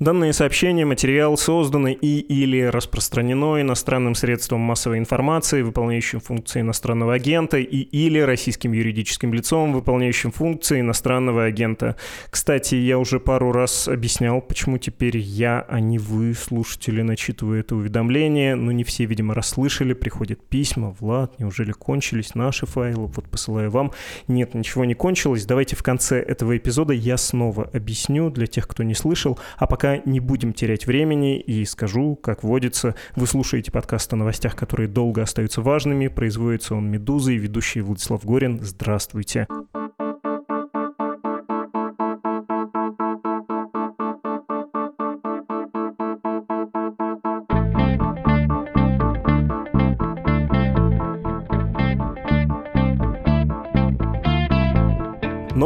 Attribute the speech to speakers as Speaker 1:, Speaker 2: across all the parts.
Speaker 1: Данное сообщение, материал созданы и или распространено иностранным средством массовой информации, выполняющим функции иностранного агента, и или российским юридическим лицом, выполняющим функции иностранного агента. Кстати, я уже пару раз объяснял, почему теперь я, а не вы, слушатели, начитываю это уведомление, но не все, видимо, расслышали, приходят письма, Влад, неужели кончились наши файлы, вот посылаю вам. Нет, ничего не кончилось, давайте в конце этого эпизода я снова объясню для тех, кто не слышал, а пока не будем терять времени и скажу, как водится, вы слушаете подкаст о новостях, которые долго остаются важными. Производится он «Медузой», ведущий Владислав Горин. Здравствуйте. Здравствуйте.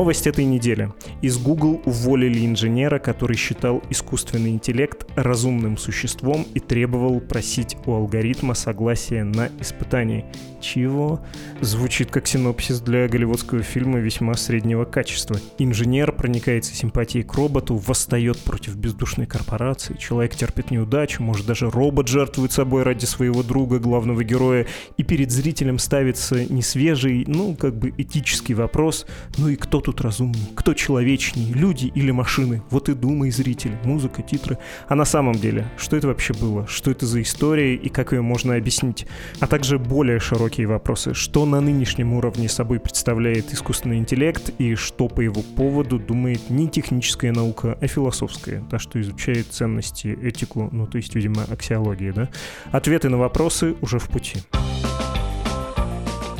Speaker 1: Новость этой недели. Из Google уволили инженера, который считал искусственный интеллект разумным существом и требовал просить у алгоритма согласия на испытание. Чего? Звучит как синопсис для голливудского фильма весьма среднего качества. Инженер проникается симпатией к роботу, восстает против бездушной корпорации, человек терпит неудачу, может даже робот жертвует собой ради своего друга, главного героя, и перед зрителем ставится не свежий, ну, как бы этический вопрос, ну и кто тут разумнее, кто человечнее, люди или машины. Вот и думай, зритель, музыка, титры. А на самом деле, что это вообще было? Что это за история и как ее можно объяснить? А также более широкие вопросы. Что на нынешнем уровне собой представляет искусственный интеллект и что по его поводу думает не техническая наука, а философская, та, что изучает ценности, этику, ну то есть, видимо, аксиология, да? Ответы на вопросы уже в пути.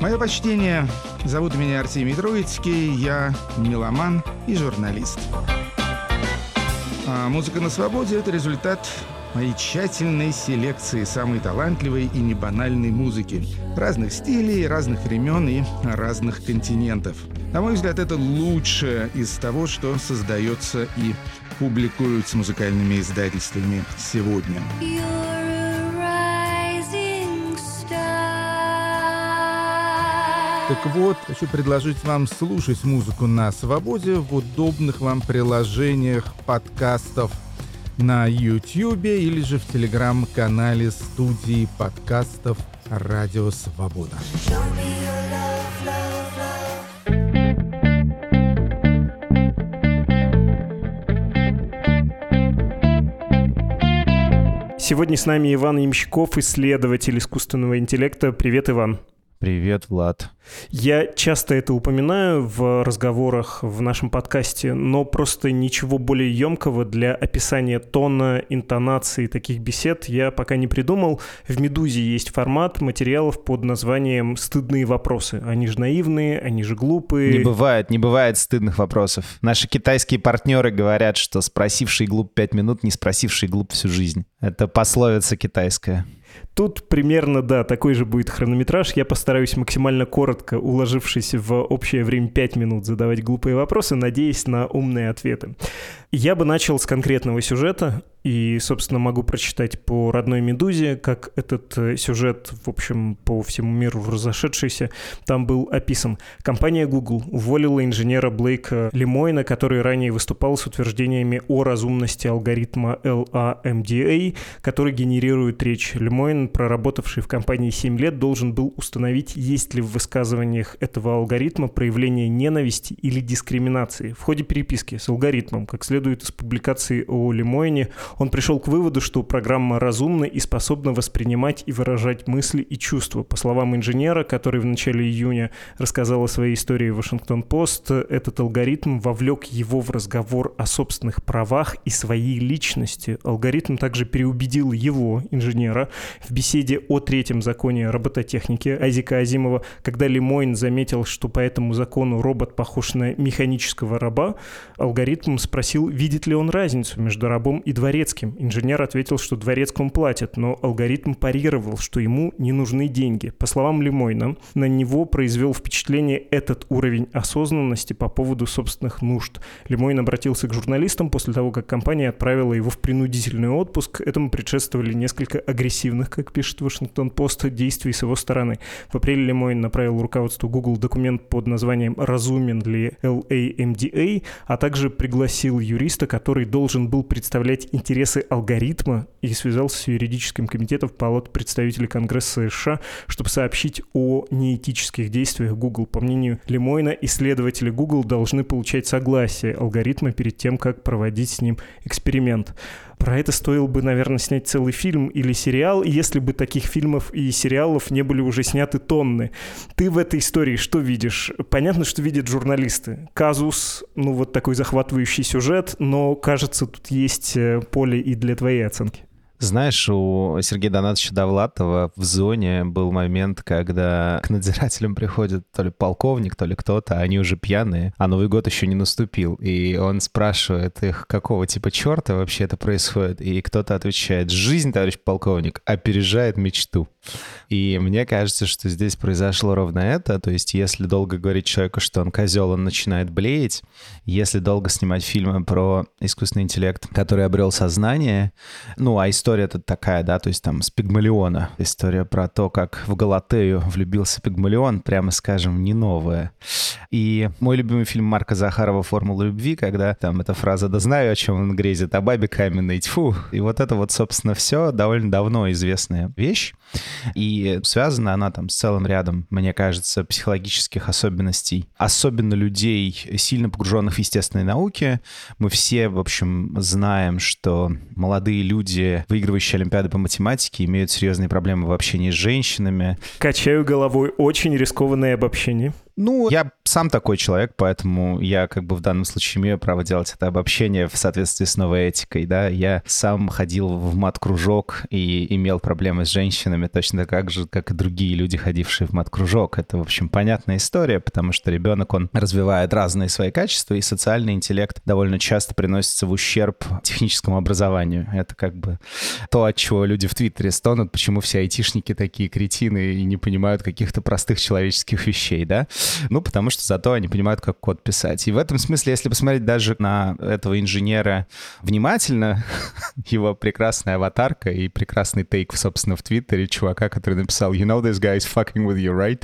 Speaker 2: Мое почтение. Зовут меня Артемий Троицкий. Я меломан и журналист. А музыка на свободе – это результат моей тщательной селекции самой талантливой и небанальной музыки. Разных стилей, разных времен и разных континентов. На мой взгляд, это лучшее из того, что создается и публикуется музыкальными издательствами сегодня. You're Так вот, хочу предложить вам слушать музыку на свободе в удобных вам приложениях подкастов на YouTube или же в телеграм-канале студии подкастов «Радио Свобода».
Speaker 1: Сегодня с нами Иван Ямщиков, исследователь искусственного интеллекта. Привет, Иван.
Speaker 3: Привет, Влад.
Speaker 1: Я часто это упоминаю в разговорах в нашем подкасте, но просто ничего более емкого для описания тона, интонации таких бесед я пока не придумал. В «Медузе» есть формат материалов под названием «Стыдные вопросы». Они же наивные, они же глупые.
Speaker 3: Не бывает, не бывает стыдных вопросов. Наши китайские партнеры говорят, что спросивший глуп пять минут, не спросивший глуп всю жизнь. Это пословица китайская.
Speaker 1: Тут примерно, да, такой же будет хронометраж. Я постараюсь максимально коротко, уложившись в общее время 5 минут, задавать глупые вопросы, надеясь на умные ответы. Я бы начал с конкретного сюжета, и, собственно, могу прочитать по родной «Медузе», как этот э, сюжет, в общем, по всему миру разошедшийся, там был описан. Компания Google уволила инженера Блейка Лемойна, который ранее выступал с утверждениями о разумности алгоритма LAMDA, который генерирует речь. Лемойн, проработавший в компании 7 лет, должен был установить, есть ли в высказываниях этого алгоритма проявление ненависти или дискриминации. В ходе переписки с алгоритмом, как следует из публикации о Лемойне, он пришел к выводу, что программа разумна и способна воспринимать и выражать мысли и чувства. По словам инженера, который в начале июня рассказал о своей истории в Вашингтон-Пост, этот алгоритм вовлек его в разговор о собственных правах и своей личности. Алгоритм также переубедил его, инженера, в беседе о третьем законе робототехники Айзека Азимова, когда Лемойн заметил, что по этому закону робот похож на механического раба, алгоритм спросил, видит ли он разницу между рабом и дворецким Дворецким. Инженер ответил, что Дворецкому платят, но алгоритм парировал, что ему не нужны деньги. По словам Лемойна, на него произвел впечатление этот уровень осознанности по поводу собственных нужд. Лемойн обратился к журналистам после того, как компания отправила его в принудительный отпуск. Этому предшествовали несколько агрессивных, как пишет Вашингтон-Пост, действий с его стороны. В апреле Лемойн направил руководству Google документ под названием «Разумен ли LAMDA», а также пригласил юриста, который должен был представлять интересы алгоритма и связался с юридическим комитетом Палат представителей Конгресса США, чтобы сообщить о неэтических действиях Google. По мнению Лемойна, исследователи Google должны получать согласие алгоритма перед тем, как проводить с ним эксперимент. Про это стоило бы, наверное, снять целый фильм или сериал, если бы таких фильмов и сериалов не были уже сняты тонны. Ты в этой истории что видишь? Понятно, что видят журналисты. Казус, ну вот такой захватывающий сюжет, но, кажется, тут есть э, поле и для твоей оценки.
Speaker 3: Знаешь, у Сергея Донатовича Довлатова в зоне был момент, когда к надзирателям приходит то ли полковник, то ли кто-то, а они уже пьяные, а Новый год еще не наступил. И он спрашивает их, какого типа черта вообще это происходит. И кто-то отвечает, жизнь, товарищ полковник, опережает мечту. И мне кажется, что здесь произошло ровно это. То есть, если долго говорить человеку, что он козел, он начинает блеять. Если долго снимать фильмы про искусственный интеллект, который обрел сознание, ну, а история тут такая, да, то есть там с Пигмалиона. История про то, как в Галатею влюбился Пигмалион, прямо скажем, не новая. И мой любимый фильм Марка Захарова «Формула любви», когда там эта фраза «Да знаю, о чем он грезит, о бабе каменной, тьфу». И вот это вот, собственно, все довольно давно известная вещь. И связана она там с целым рядом, мне кажется, психологических особенностей. Особенно людей, сильно погруженных в естественные науки. Мы все, в общем, знаем, что молодые люди, выигрывающие Олимпиады по математике, имеют серьезные проблемы в общении с женщинами.
Speaker 1: Качаю головой очень рискованное обобщение.
Speaker 3: Ну, я сам такой человек, поэтому я как бы в данном случае имею право делать это обобщение в соответствии с новой этикой, да. Я сам ходил в мат-кружок и имел проблемы с женщинами точно так же, как и другие люди, ходившие в мат-кружок. Это, в общем, понятная история, потому что ребенок, он развивает разные свои качества, и социальный интеллект довольно часто приносится в ущерб техническому образованию. Это как бы то, от чего люди в Твиттере стонут, почему все айтишники такие кретины и не понимают каких-то простых человеческих вещей, да. Ну, потому что зато они понимают, как код писать. И в этом смысле, если посмотреть даже на этого инженера внимательно, его прекрасная аватарка и прекрасный тейк, собственно, в Твиттере чувака, который написал «You know this guy is fucking with you, right?»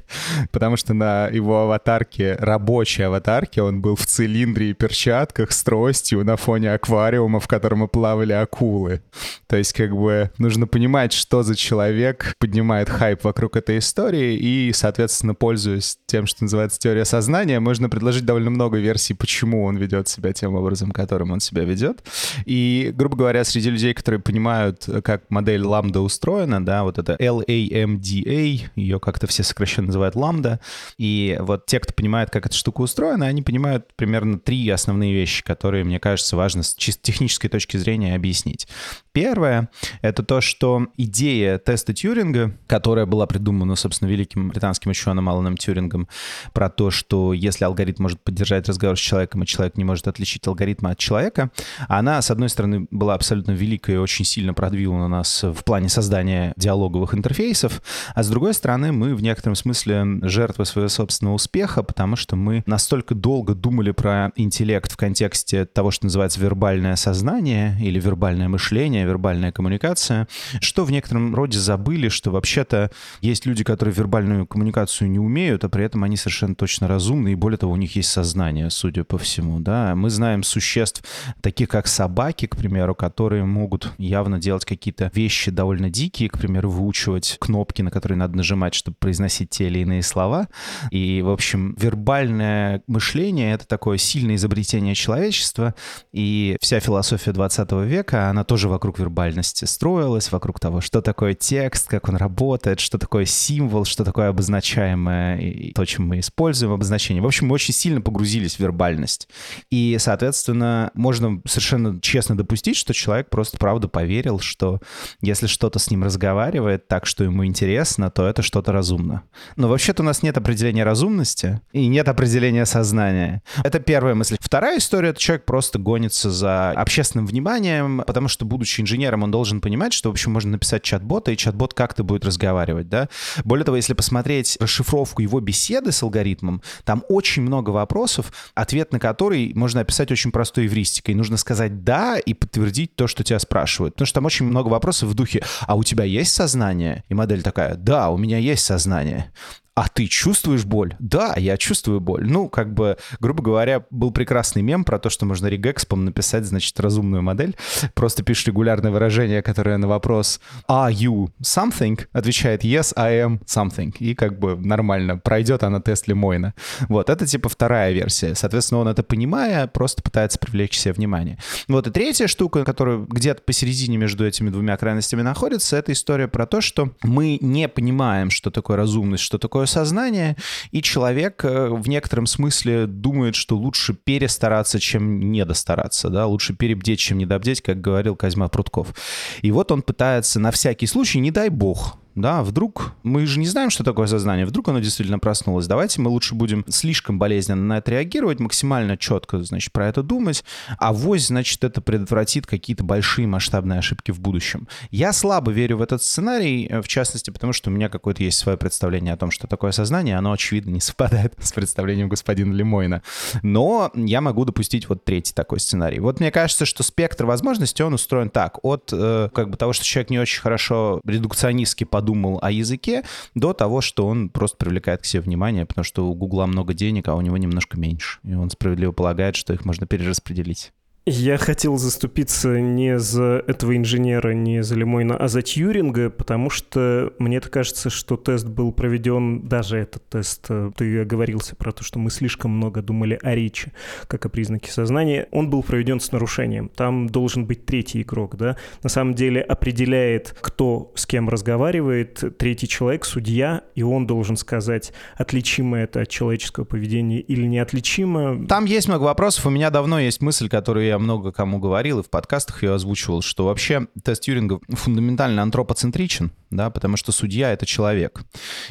Speaker 3: Потому что на его аватарке, рабочей аватарке, он был в цилиндре и перчатках с тростью на фоне аквариума, в котором плавали акулы. То есть, как бы, нужно понимать, что за человек поднимает хайп вокруг этой истории и, соответственно, пользуясь тем, что называется теория сознания, можно предложить довольно много версий, почему он ведет себя тем образом, которым он себя ведет. И, грубо говоря, среди людей, которые понимают, как модель ламда устроена, да, вот это LAMDA, ее как-то все сокращенно называют ламда, и вот те, кто понимает, как эта штука устроена, они понимают примерно три основные вещи, которые, мне кажется, важно с чисто технической точки зрения объяснить. Первое — это то, что идея теста Тьюринга, которая была придумана, собственно, великим британским ученым Аланом Тьюрингом, про то, что если алгоритм может поддержать разговор с человеком, и человек не может отличить алгоритма от человека, она, с одной стороны, была абсолютно великая и очень сильно продвинула нас в плане создания диалоговых интерфейсов, а с другой стороны, мы в некотором смысле жертвы своего собственного успеха, потому что мы настолько долго думали про интеллект в контексте того, что называется вербальное сознание или вербальное мышление, вербальная коммуникация, что в некотором роде забыли, что вообще-то есть люди, которые вербальную коммуникацию не умеют, а при этом они совершенно точно разумны, и более того, у них есть сознание, судя по всему, да. Мы знаем существ, таких как собаки, к примеру, которые могут явно делать какие-то вещи довольно дикие, к примеру, выучивать кнопки, на которые надо нажимать, чтобы произносить те или иные слова. И, в общем, вербальное мышление — это такое сильное изобретение человечества, и вся философия 20 века, она тоже вокруг вокруг вербальности строилось, вокруг того, что такое текст, как он работает, что такое символ, что такое обозначаемое, и то, чем мы используем обозначение. В общем, мы очень сильно погрузились в вербальность. И, соответственно, можно совершенно честно допустить, что человек просто правда поверил, что если что-то с ним разговаривает так, что ему интересно, то это что-то разумно. Но вообще-то у нас нет определения разумности и нет определения сознания. Это первая мысль. Вторая история — это человек просто гонится за общественным вниманием, потому что, будучи инженером, он должен понимать, что, в общем, можно написать чат-бота, и чат-бот как-то будет разговаривать, да. Более того, если посмотреть расшифровку его беседы с алгоритмом, там очень много вопросов, ответ на который можно описать очень простой эвристикой. Нужно сказать «да» и подтвердить то, что тебя спрашивают. Потому что там очень много вопросов в духе «а у тебя есть сознание?» И модель такая «да, у меня есть сознание» а ты чувствуешь боль? Да, я чувствую боль. Ну, как бы, грубо говоря, был прекрасный мем про то, что можно регэкспом написать, значит, разумную модель. Просто пишешь регулярное выражение, которое на вопрос «Are you something?» отвечает «Yes, I am something». И как бы нормально, пройдет она тест Лемойна. Вот, это типа вторая версия. Соответственно, он это понимая, просто пытается привлечь себе внимание. Вот, и третья штука, которая где-то посередине между этими двумя крайностями находится, это история про то, что мы не понимаем, что такое разумность, что такое сознание, и человек э, в некотором смысле думает, что лучше перестараться, чем недостараться, да, лучше перебдеть, чем недобдеть, как говорил Козьма Прутков. И вот он пытается на всякий случай, не дай бог, да, вдруг мы же не знаем, что такое сознание, вдруг оно действительно проснулось. Давайте мы лучше будем слишком болезненно на это реагировать, максимально четко, значит, про это думать, а вось, значит, это предотвратит какие-то большие масштабные ошибки в будущем. Я слабо верю в этот сценарий, в частности, потому что у меня какое-то есть свое представление о том, что такое сознание, оно, очевидно, не совпадает с представлением господина Лемойна. Но я могу допустить вот третий такой сценарий. Вот мне кажется, что спектр возможностей, он устроен так, от э, как бы того, что человек не очень хорошо редукционистски подумал, подумал о языке, до того, что он просто привлекает к себе внимание, потому что у Гугла много денег, а у него немножко меньше. И он справедливо полагает, что их можно перераспределить.
Speaker 1: Я хотел заступиться не за этого инженера, не за Лемойна, а за Тьюринга, потому что мне кажется, что тест был проведен, даже этот тест, э, ты оговорился про то, что мы слишком много думали о речи, как о признаке сознания, он был проведен с нарушением. Там должен быть третий игрок, да? На самом деле определяет, кто с кем разговаривает, третий человек, судья, и он должен сказать, отличимо это от человеческого поведения или неотличимо.
Speaker 3: Там есть много вопросов. У меня давно есть мысль, которую я много кому говорил и в подкастах ее озвучивал, что вообще тест Тьюринга фундаментально антропоцентричен, да, потому что судья — это человек.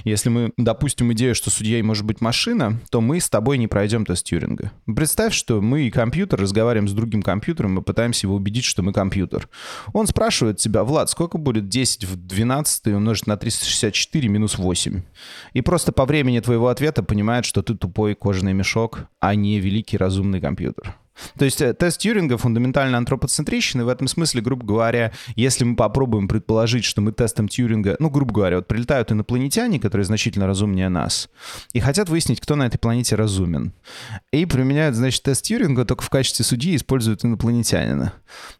Speaker 3: Если мы допустим идею, что судьей может быть машина, то мы с тобой не пройдем тест Тьюринга. Представь, что мы и компьютер разговариваем с другим компьютером и пытаемся его убедить, что мы компьютер. Он спрашивает тебя, Влад, сколько будет 10 в 12 умножить на 364 минус 8? И просто по времени твоего ответа понимает, что ты тупой кожаный мешок, а не великий разумный компьютер. То есть э, тест Тьюринга фундаментально антропоцентричен, и в этом смысле, грубо говоря, если мы попробуем предположить, что мы тестом Тьюринга, ну, грубо говоря, вот прилетают инопланетяне, которые значительно разумнее нас, и хотят выяснить, кто на этой планете разумен. И применяют, значит, тест Тьюринга только в качестве судьи используют инопланетянина.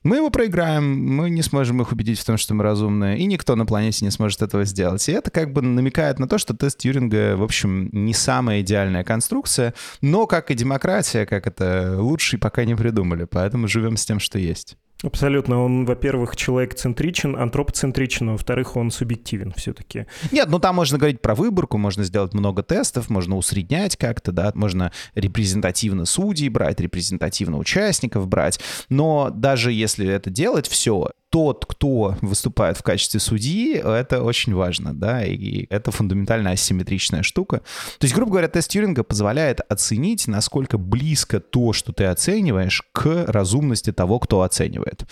Speaker 3: Мы его проиграем, мы не сможем их убедить в том, что мы разумные, и никто на планете не сможет этого сделать. И это как бы намекает на то, что тест Тьюринга, в общем, не самая идеальная конструкция, но как и демократия, как это лучший пока не придумали, поэтому живем с тем, что есть.
Speaker 1: Абсолютно. Он, во-первых, человек-центричен, антропоцентричен, а во-вторых, он субъективен все-таки.
Speaker 3: Нет, ну там можно говорить про выборку, можно сделать много тестов, можно усреднять как-то, да, можно репрезентативно судей брать, репрезентативно участников брать, но даже если это делать все, тот, кто выступает в качестве судьи, это очень важно, да, и это фундаментально асимметричная штука. То есть, грубо говоря, тест Тьюринга позволяет оценить, насколько близко то, что ты оцениваешь, к разумности того, кто оценивает.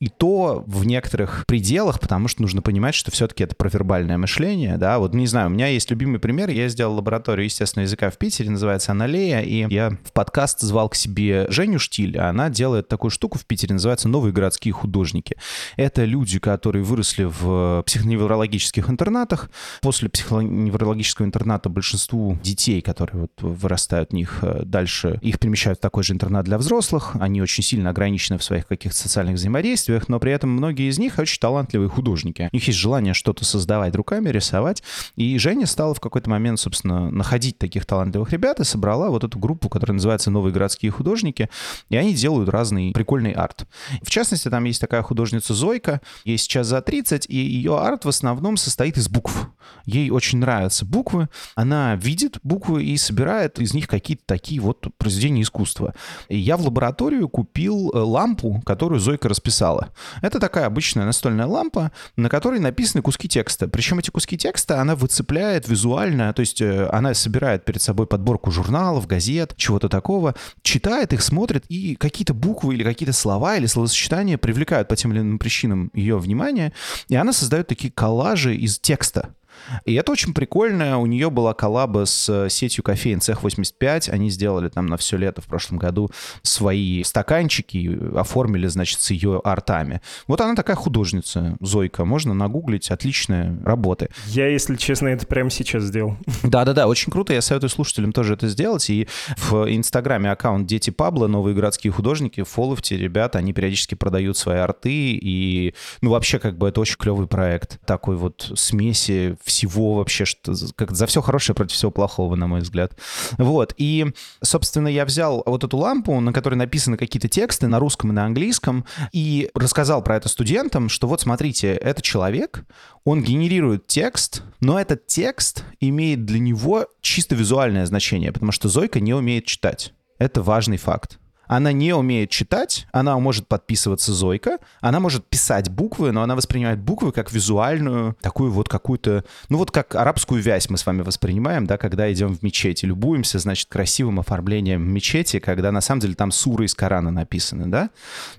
Speaker 3: И то в некоторых пределах, потому что нужно понимать, что все-таки это про вербальное мышление, да, вот, не знаю, у меня есть любимый пример, я сделал лабораторию естественного языка в Питере, называется Аналея, и я в подкаст звал к себе Женю Штиль, а она делает такую штуку в Питере, называется «Новые городские художники». Это люди, которые выросли в психоневрологических интернатах. После психоневрологического интерната большинству детей, которые вот вырастают в них э, дальше, их перемещают в такой же интернат для взрослых. Они очень сильно ограничены в своих каких-то социальных взаимодействиях, действиях, но при этом многие из них очень талантливые художники. У них есть желание что-то создавать руками, рисовать. И Женя стала в какой-то момент, собственно, находить таких талантливых ребят и собрала вот эту группу, которая называется «Новые городские художники», и они делают разный прикольный арт. В частности, там есть такая художница Зойка, ей сейчас за 30, и ее арт в основном состоит из букв. Ей очень нравятся буквы, она видит буквы и собирает из них какие-то такие вот произведения искусства. И я в лабораторию купил э, лампу, которую Зойка расписала. Это такая обычная настольная лампа, на которой написаны куски текста. Причем эти куски текста она выцепляет визуально, то есть э, она собирает перед собой подборку журналов, газет, чего-то такого, читает их, смотрит, и какие-то буквы или какие-то слова или словосочетания привлекают по тем или иным причинам ее внимание, и она создает такие коллажи из текста. И это очень прикольно. У нее была коллаба с э, сетью кофеин Цех 85. Они сделали там на все лето в прошлом году свои стаканчики, оформили, значит, с ее артами. Вот она такая художница, Зойка. Можно нагуглить. Отличная работа.
Speaker 1: Я, если честно, это прямо сейчас сделал.
Speaker 3: Да-да-да, очень круто. Я советую слушателям тоже это сделать. И в Инстаграме аккаунт Дети Пабло, новые городские художники, фолловте, ребята, они периодически продают свои арты. И, ну, вообще, как бы это очень клевый проект. Такой вот смеси всего вообще, что как за все хорошее против всего плохого, на мой взгляд. Вот, и, собственно, я взял вот эту лампу, на которой написаны какие-то тексты на русском и на английском, и рассказал про это студентам, что вот смотрите, это человек, он генерирует текст, но этот текст имеет для него чисто визуальное значение, потому что Зойка не умеет читать. Это важный факт. Она не умеет читать, она может подписываться Зойка, она может писать буквы, но она воспринимает буквы как визуальную, такую вот какую-то, ну вот как арабскую вязь мы с вами воспринимаем, да, когда идем в мечеть и любуемся, значит, красивым оформлением мечети, когда на самом деле там суры из Корана написаны, да.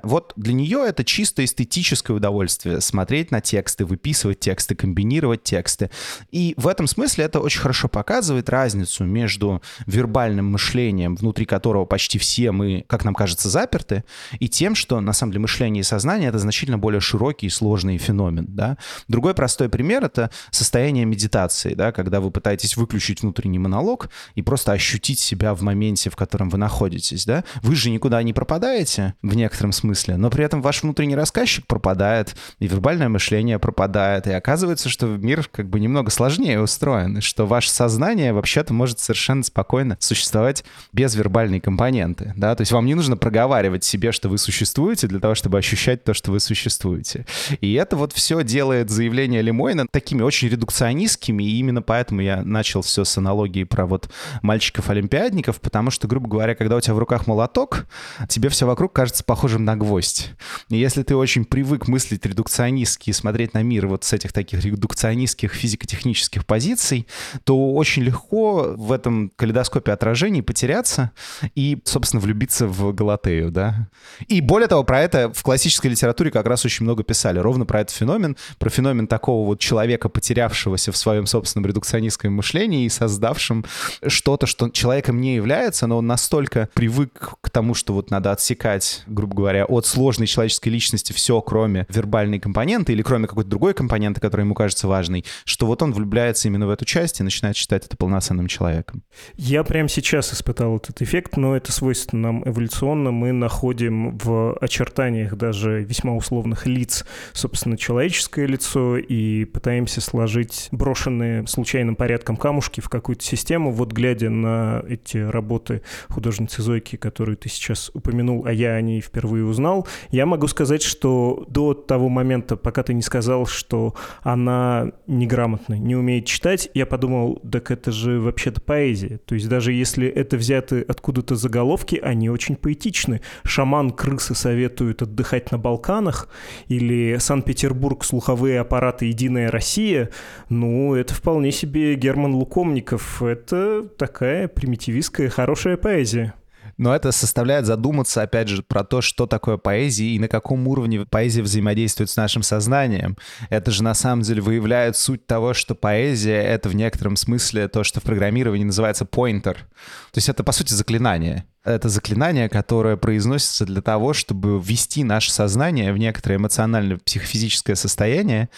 Speaker 3: Вот для нее это чисто эстетическое удовольствие смотреть на тексты, выписывать тексты, комбинировать тексты. И в этом смысле это очень хорошо показывает разницу между вербальным мышлением, внутри которого почти все мы как нам кажется, заперты, и тем, что на самом деле мышление и сознание — это значительно более широкий и сложный феномен. Да? Другой простой пример — это состояние медитации, да, когда вы пытаетесь выключить внутренний монолог и просто ощутить себя в моменте, в котором вы находитесь. Да? Вы же никуда не пропадаете в некотором смысле, но при этом ваш внутренний рассказчик пропадает, и вербальное мышление пропадает, и оказывается, что мир как бы немного сложнее устроен, и что ваше сознание вообще-то может совершенно спокойно существовать без вербальной компоненты. Да? То есть вам вам не нужно проговаривать себе, что вы существуете, для того, чтобы ощущать то, что вы существуете. И это вот все делает заявление Лемойна такими очень редукционистскими, и именно поэтому я начал все с аналогии про вот мальчиков-олимпиадников, потому что, грубо говоря, когда у тебя в руках молоток, тебе все вокруг кажется похожим на гвоздь. И если ты очень привык мыслить редукционистски и смотреть на мир вот с этих таких редукционистских физико-технических позиций, то очень легко в этом калейдоскопе отражений потеряться и, собственно, влюбиться в Галатею, да. И более того, про это в классической литературе как раз очень много писали. Ровно про этот феномен, про феномен такого вот человека, потерявшегося в своем собственном редукционистском мышлении и создавшим что-то, что человеком не является, но он настолько привык к тому, что вот надо отсекать, грубо говоря, от сложной человеческой личности все, кроме вербальной компоненты или кроме какой-то другой компоненты, которая ему кажется важной, что вот он влюбляется именно в эту часть и начинает считать это полноценным человеком.
Speaker 1: Я прямо сейчас испытал этот эффект, но это свойственно нам эволюционно мы находим в очертаниях даже весьма условных лиц, собственно, человеческое лицо и пытаемся сложить брошенные случайным порядком камушки в какую-то систему. Вот глядя на эти работы художницы Зойки, которую ты сейчас упомянул, а я о ней впервые узнал, я могу сказать, что до того момента, пока ты не сказал, что она неграмотна, не умеет читать, я подумал, так это же вообще-то поэзия. То есть даже если это взяты откуда-то заголовки, они очень очень поэтичны. Шаман крысы советует отдыхать на Балканах, или Санкт-Петербург, слуховые аппараты «Единая Россия». Ну, это вполне себе Герман Лукомников. Это такая примитивистская хорошая поэзия.
Speaker 3: Но это составляет задуматься, опять же, про то, что такое поэзия и на каком уровне поэзия взаимодействует с нашим сознанием. Это же на самом деле выявляет суть того, что поэзия — это в некотором смысле то, что в программировании называется pointer. То есть это, по сути, заклинание. Это заклинание, которое произносится для того, чтобы ввести наше сознание в некоторое эмоционально-психофизическое состояние,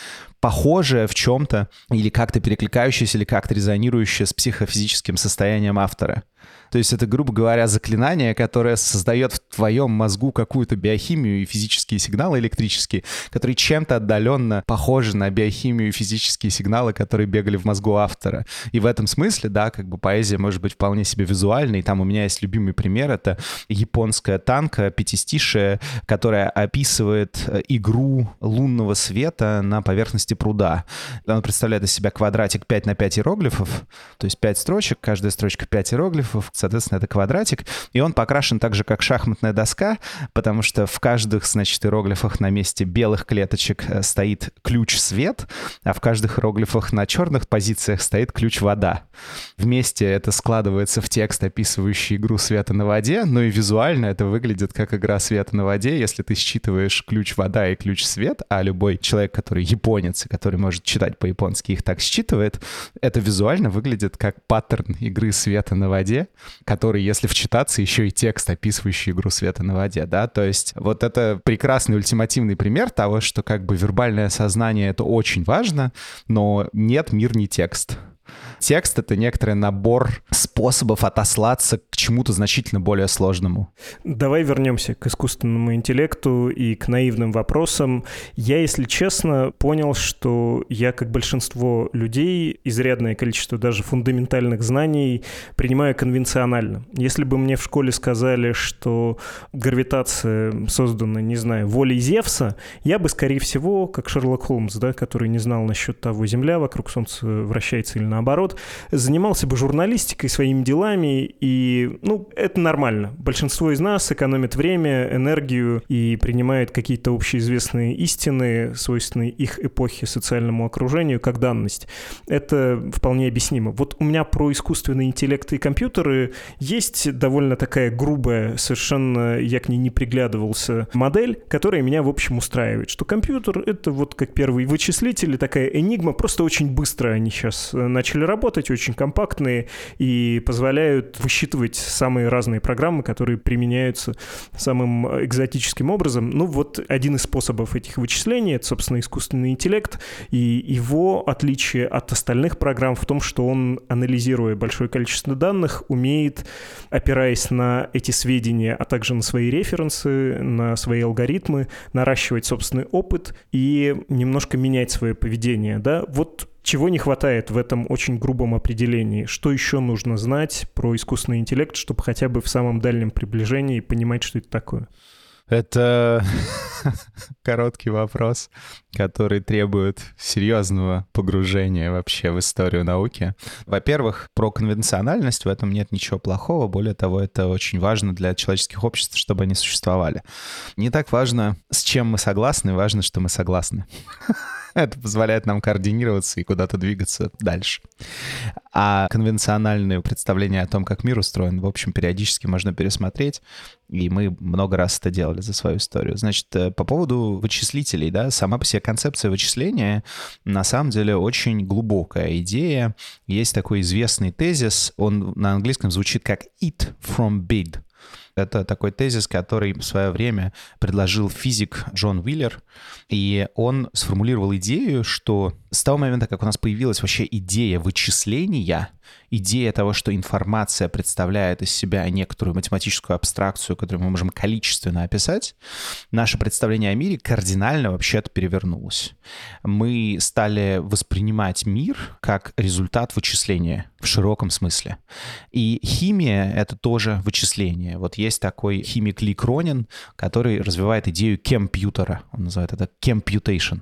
Speaker 3: похожее в чем-то или как-то перекликающееся или как-то резонирующее с психофизическим состоянием автора. То есть это, грубо говоря, заклинание, которое создает в твоем мозгу какую-то биохимию и физические сигналы электрические, которые чем-то отдаленно похожи на биохимию и физические сигналы, которые бегали в мозгу автора. И в этом смысле, да, как бы поэзия может быть вполне себе визуальной. Там у меня есть любимый пример, это японская танка, пятистишая, которая описывает э, игру лунного света на поверхности пруда. Она представляет из себя квадратик 5 на 5 иероглифов, то есть 5 строчек, каждая строчка 5 иероглифов, соответственно, это квадратик, и он покрашен так же, как шахматная доска, потому что в каждых, значит, иероглифах на месте белых клеточек э, стоит ключ свет, а в каждых иероглифах на черных позициях стоит ключ вода. Вместе это складывается в текст, описывающий игру света на воде, но и визуально это выглядит как игра света на воде, если ты считываешь ключ вода и ключ свет, а любой человек, который японец, и который может читать по-японски, их так считывает, это визуально выглядит как паттерн игры света на воде, который, если вчитаться, еще и текст, описывающий игру света на воде, да, то есть вот это прекрасный ультимативный пример того, что как бы вербальное сознание — это очень важно, но нет, мир не текст. Текст — это некоторый набор способов отослаться к чему-то значительно более сложному.
Speaker 1: Давай вернемся к искусственному интеллекту и к наивным вопросам. Я, если честно, понял, что я, как большинство людей, изрядное количество даже фундаментальных знаний принимаю конвенционально. Если бы мне в школе сказали, что гравитация создана, не знаю, волей Зевса, я бы, скорее всего, как Шерлок Холмс, да, который не знал насчет того, Земля вокруг Солнца вращается или наоборот, занимался бы журналистикой, своими делами, и, ну, это нормально. Большинство из нас экономит время, энергию и принимает какие-то общеизвестные истины, свойственные их эпохе, социальному окружению, как данность. Это вполне объяснимо. Вот у меня про искусственный интеллект и компьютеры есть довольно такая грубая, совершенно я к ней не приглядывался, модель, которая меня, в общем, устраивает, что компьютер — это вот как первый вычислитель, такая энигма, просто очень быстро они сейчас начали работать, очень компактные и позволяют высчитывать самые разные программы, которые применяются самым экзотическим образом. Ну вот один из способов этих вычислений — это, собственно, искусственный интеллект, и его отличие от остальных программ в том, что он, анализируя большое количество данных, умеет, опираясь на эти сведения, а также на свои референсы, на свои алгоритмы, наращивать собственный опыт и немножко менять свое поведение. Да? Вот чего не хватает в этом очень грубом определении? Что еще нужно знать про искусственный интеллект, чтобы хотя бы в самом дальнем приближении понимать, что это такое?
Speaker 3: Это короткий вопрос, который требует серьезного погружения вообще в историю науки. Во-первых, про конвенциональность в этом нет ничего плохого. Более того, это очень важно для человеческих обществ, чтобы они существовали. Не так важно, с чем мы согласны, важно, что мы согласны. Это позволяет нам координироваться и куда-то двигаться дальше. А конвенциональные представления о том, как мир устроен, в общем, периодически можно пересмотреть. И мы много раз это делали за свою историю. Значит, э, по поводу вычислителей, да, сама по себе концепция вычисления на самом деле очень глубокая идея. Есть такой известный тезис, он на английском звучит как «eat from big», это такой тезис, который в свое время предложил физик Джон Уиллер, и он сформулировал идею, что с того момента, как у нас появилась вообще идея вычисления, идея того, что информация представляет из себя некоторую математическую абстракцию, которую мы можем количественно описать, наше представление о мире кардинально вообще-то перевернулось. Мы стали воспринимать мир как результат вычисления в широком смысле. И химия — это тоже вычисление. Вот есть такой химик Ли Кронин, который развивает идею компьютера. Он называет это computation.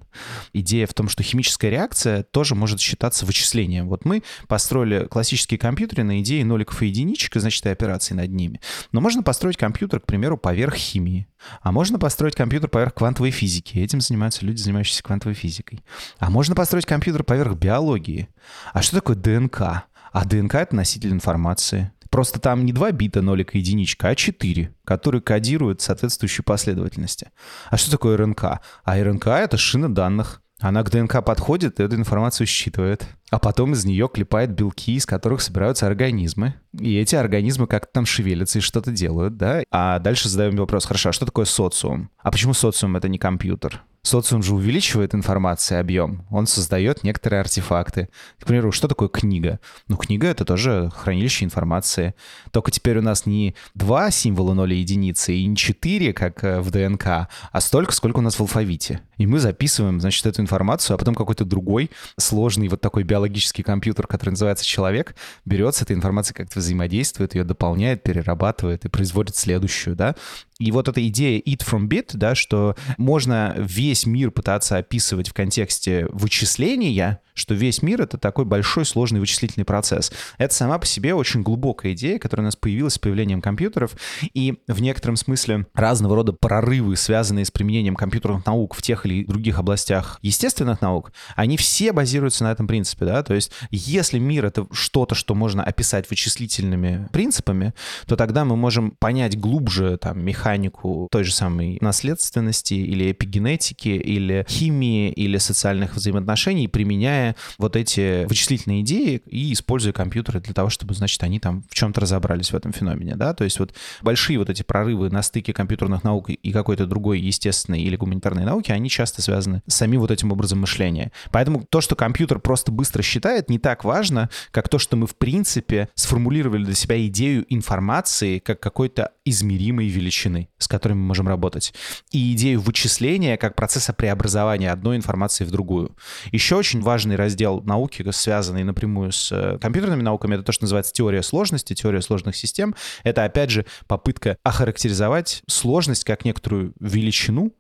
Speaker 3: Идея в том, что химическая реакция тоже может считаться вычислением. Вот мы построили классические компьютеры на идее ноликов и единичек, и, значит, и операций над ними. Но можно построить компьютер, к примеру, поверх химии. А можно построить компьютер поверх квантовой физики. Этим занимаются люди, занимающиеся квантовой физикой. А можно построить компьютер поверх биологии. А что такое ДНК? А ДНК — это носитель информации. Просто там не два бита, нолика, единичка, а четыре, которые кодируют соответствующей последовательности. А что такое РНК? А РНК — это шина данных. Она к ДНК подходит эту информацию считывает. А потом из нее клепает белки, из которых собираются организмы. И эти организмы как-то там шевелятся и что-то делают, да? А дальше задаем вопрос, хорошо, а что такое социум? А почему социум — это не компьютер? Социум же увеличивает информацию, объем. Он создает некоторые артефакты. К примеру, что такое книга? Ну, книга — это тоже хранилище информации. Только теперь у нас не два символа ноля единицы и не четыре, как э, в ДНК, а столько, сколько у нас в алфавите. И мы записываем, значит, эту информацию, а потом какой-то другой сложный вот такой биологический компьютер, который называется человек, берет с этой информацией, как-то взаимодействует, ее дополняет, перерабатывает и производит следующую, да. И вот эта идея eat from bit, да, что можно весь мир пытаться описывать в контексте вычисления, что весь мир — это такой большой сложный вычислительный процесс. Это сама по себе очень глубокая идея, которая у нас появилась с появлением компьютеров, и в некотором смысле разного рода прорывы, связанные с применением компьютерных наук в тех или других областях естественных наук, они все базируются на этом принципе, да, то есть если мир — это что-то, что можно описать вычислительными принципами, то тогда мы можем понять глубже там механику той же самой наследственности или эпигенетики, или химии, или социальных взаимоотношений, применяя вот эти вычислительные идеи и используя компьютеры для того, чтобы, значит, они там в чем-то разобрались в этом феномене, да, то есть вот большие вот эти прорывы на стыке компьютерных наук и какой-то другой естественной или гуманитарной науки, они часто связаны с самим вот этим образом мышления. Поэтому то, что компьютер просто быстро считает, не так важно, как то, что мы в принципе сформулировали для себя идею информации как какой-то измеримой величины с которыми мы можем работать, и идею вычисления как процесса преобразования одной информации в другую. Еще очень важный раздел науки, связанный напрямую с э, компьютерными науками, это то, что называется теория сложности, теория сложных систем. Это, опять же, попытка охарактеризовать сложность как некоторую величину,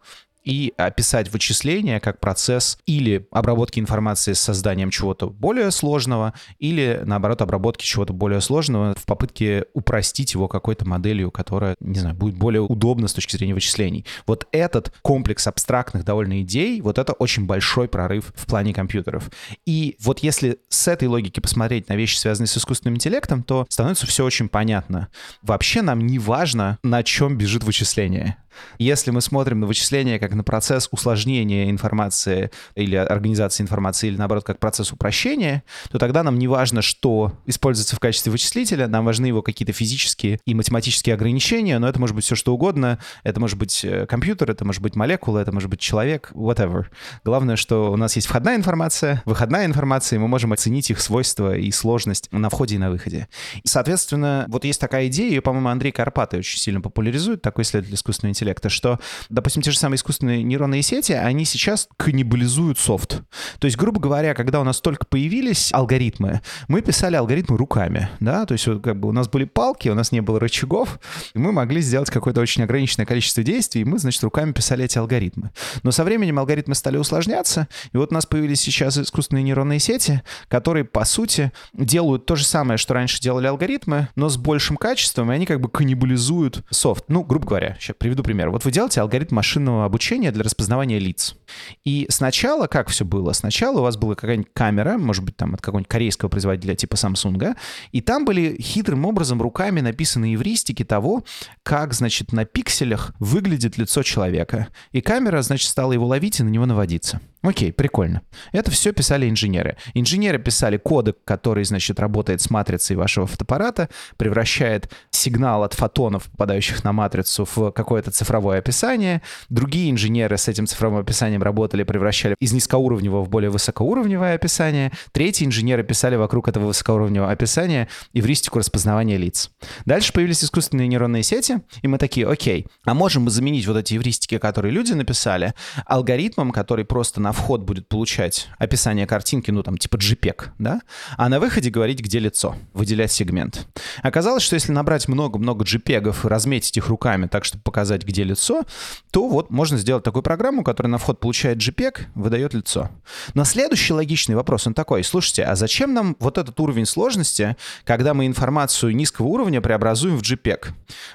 Speaker 3: и описать вычисления как процесс или обработки информации с созданием чего-то более сложного, или, наоборот, обработки чего-то более сложного в попытке упростить его какой-то моделью, которая, не знаю, будет более удобна с точки зрения вычислений. Вот этот комплекс абстрактных довольно идей, вот это очень большой прорыв в плане компьютеров. И вот если с этой логики посмотреть на вещи, связанные с искусственным интеллектом, то становится все очень понятно. Вообще нам не важно, на чем бежит вычисление. Если мы смотрим на вычисление как на процесс усложнения информации или организации информации, или наоборот, как процесс упрощения, то тогда нам не важно, что используется в качестве вычислителя, нам важны его какие-то физические и математические ограничения, но это может быть все что угодно, это может быть э, компьютер, это может быть молекула, это может быть человек, whatever. Главное, что у нас есть входная информация, выходная информация, и мы можем оценить их свойства и сложность на входе и на выходе. И, соответственно, вот есть такая идея, ее, по-моему, Андрей Карпатый очень сильно популяризует, такой исследователь искусственного интеллекта, интеллекта, что, допустим, те же самые искусственные нейронные сети, они сейчас каннибализуют софт. То есть, грубо говоря, когда у нас только появились алгоритмы, мы писали алгоритмы руками, да, то есть вот как бы у нас были палки, у нас не было рычагов, и мы могли сделать какое-то очень ограниченное количество действий, и мы, значит, руками писали эти алгоритмы. Но со временем алгоритмы стали усложняться, и вот у нас появились сейчас искусственные нейронные сети, которые, по сути, делают то же самое, что раньше делали алгоритмы, но с большим качеством, и они как бы каннибализуют софт. Ну, грубо говоря, сейчас приведу пример пример. Вот вы делаете алгоритм машинного обучения для распознавания лиц. И сначала как все было? Сначала у вас была какая-нибудь камера, может быть, там от какого-нибудь корейского производителя типа Samsung, и там были хитрым образом руками написаны евристики того, как, значит, на пикселях выглядит лицо человека. И камера, значит, стала его ловить и на него наводиться. Окей, прикольно. Это все писали инженеры. Инженеры писали кодек, который, значит, работает с матрицей вашего фотоаппарата, превращает сигнал от фотонов, попадающих на матрицу, в какое-то цифровое описание. Другие инженеры с этим цифровым описанием работали, превращали из низкоуровневого в более высокоуровневое описание. Третьи инженеры писали вокруг этого высокоуровневого описания эвристику распознавания лиц. Дальше появились искусственные нейронные сети, и мы такие, окей, а можем мы заменить вот эти эвристики, которые люди написали, алгоритмом, который просто на вход будет получать описание картинки, ну там типа JPEG, да, а на выходе говорить, где лицо, выделять сегмент. Оказалось, что если набрать много-много JPEG и разметить их руками так, чтобы показать, где лицо, то вот можно сделать такую программу, которая на вход получает JPEG, выдает лицо. Но следующий логичный вопрос, он такой, слушайте, а зачем нам вот этот уровень сложности, когда мы информацию низкого уровня преобразуем в JPEG?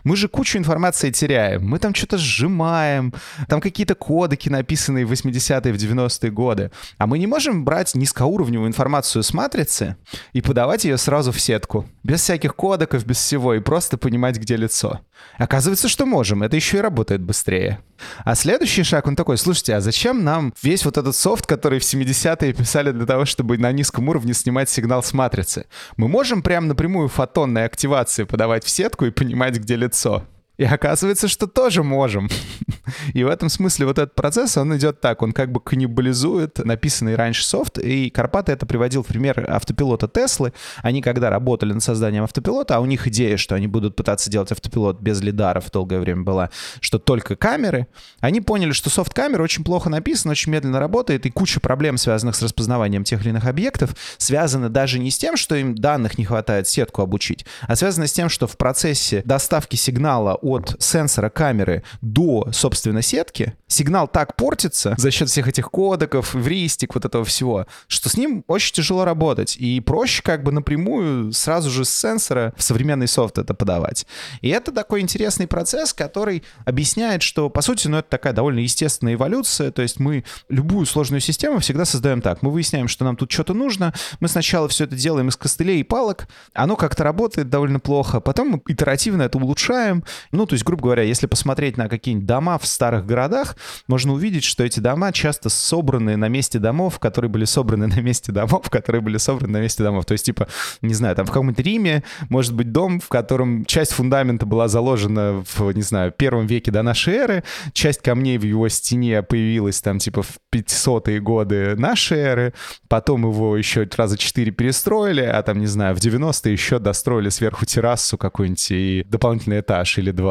Speaker 3: Мы же кучу информации теряем, мы там что-то сжимаем, там какие-то кодеки написанные в 80-е, в 90 90-е годы. А мы не можем брать низкоуровневую информацию с матрицы и подавать ее сразу в сетку, без всяких кодеков, без всего, и просто понимать, где лицо. Оказывается, что можем, это еще работает быстрее. А следующий шаг, он такой, слушайте, а зачем нам весь вот этот софт, который в 70-е писали для того, чтобы на низком уровне снимать сигнал с матрицы? Мы можем прямо напрямую фотонной активации подавать в сетку и понимать, где лицо. И оказывается, что тоже можем. И в этом смысле вот этот процесс, он идет так, он как бы каннибализует написанный раньше софт, и Карпаты это приводил в пример автопилота Теслы. Они когда работали над созданием автопилота, а у них идея, что они будут пытаться делать автопилот без лидаров долгое время была, что только камеры, они поняли, что софт-камера очень плохо написан, очень медленно работает, и куча проблем, связанных с распознаванием тех или иных объектов, связаны даже не с тем, что им данных не хватает сетку обучить, а связаны с тем, что в процессе доставки сигнала от сенсора камеры до, собственно, сетки, сигнал так портится за счет всех этих кодеков, вристик, вот этого всего, что с ним очень тяжело работать. И проще как бы напрямую сразу же с сенсора в современный софт это подавать. И это такой интересный процесс, который объясняет, что, по сути, ну, это такая довольно естественная эволюция, то есть мы любую сложную систему всегда создаем так. Мы выясняем, что нам тут что-то нужно, мы сначала все это делаем из костылей и палок, оно как-то работает довольно плохо, потом мы итеративно это улучшаем. Ну, то есть, грубо говоря, если посмотреть на какие-нибудь дома в старых городах, можно увидеть, что эти дома часто собраны на месте домов, которые были собраны на месте домов, которые были собраны на месте домов. То есть, типа, не знаю, там в каком-нибудь Риме может быть дом, в котором часть фундамента была заложена в, не знаю, первом веке до нашей эры, часть камней в его стене появилась там, типа, в 500-е годы нашей эры, потом его еще раза четыре перестроили, а там, не знаю, в 90-е еще достроили сверху террасу какую-нибудь и дополнительный этаж или два.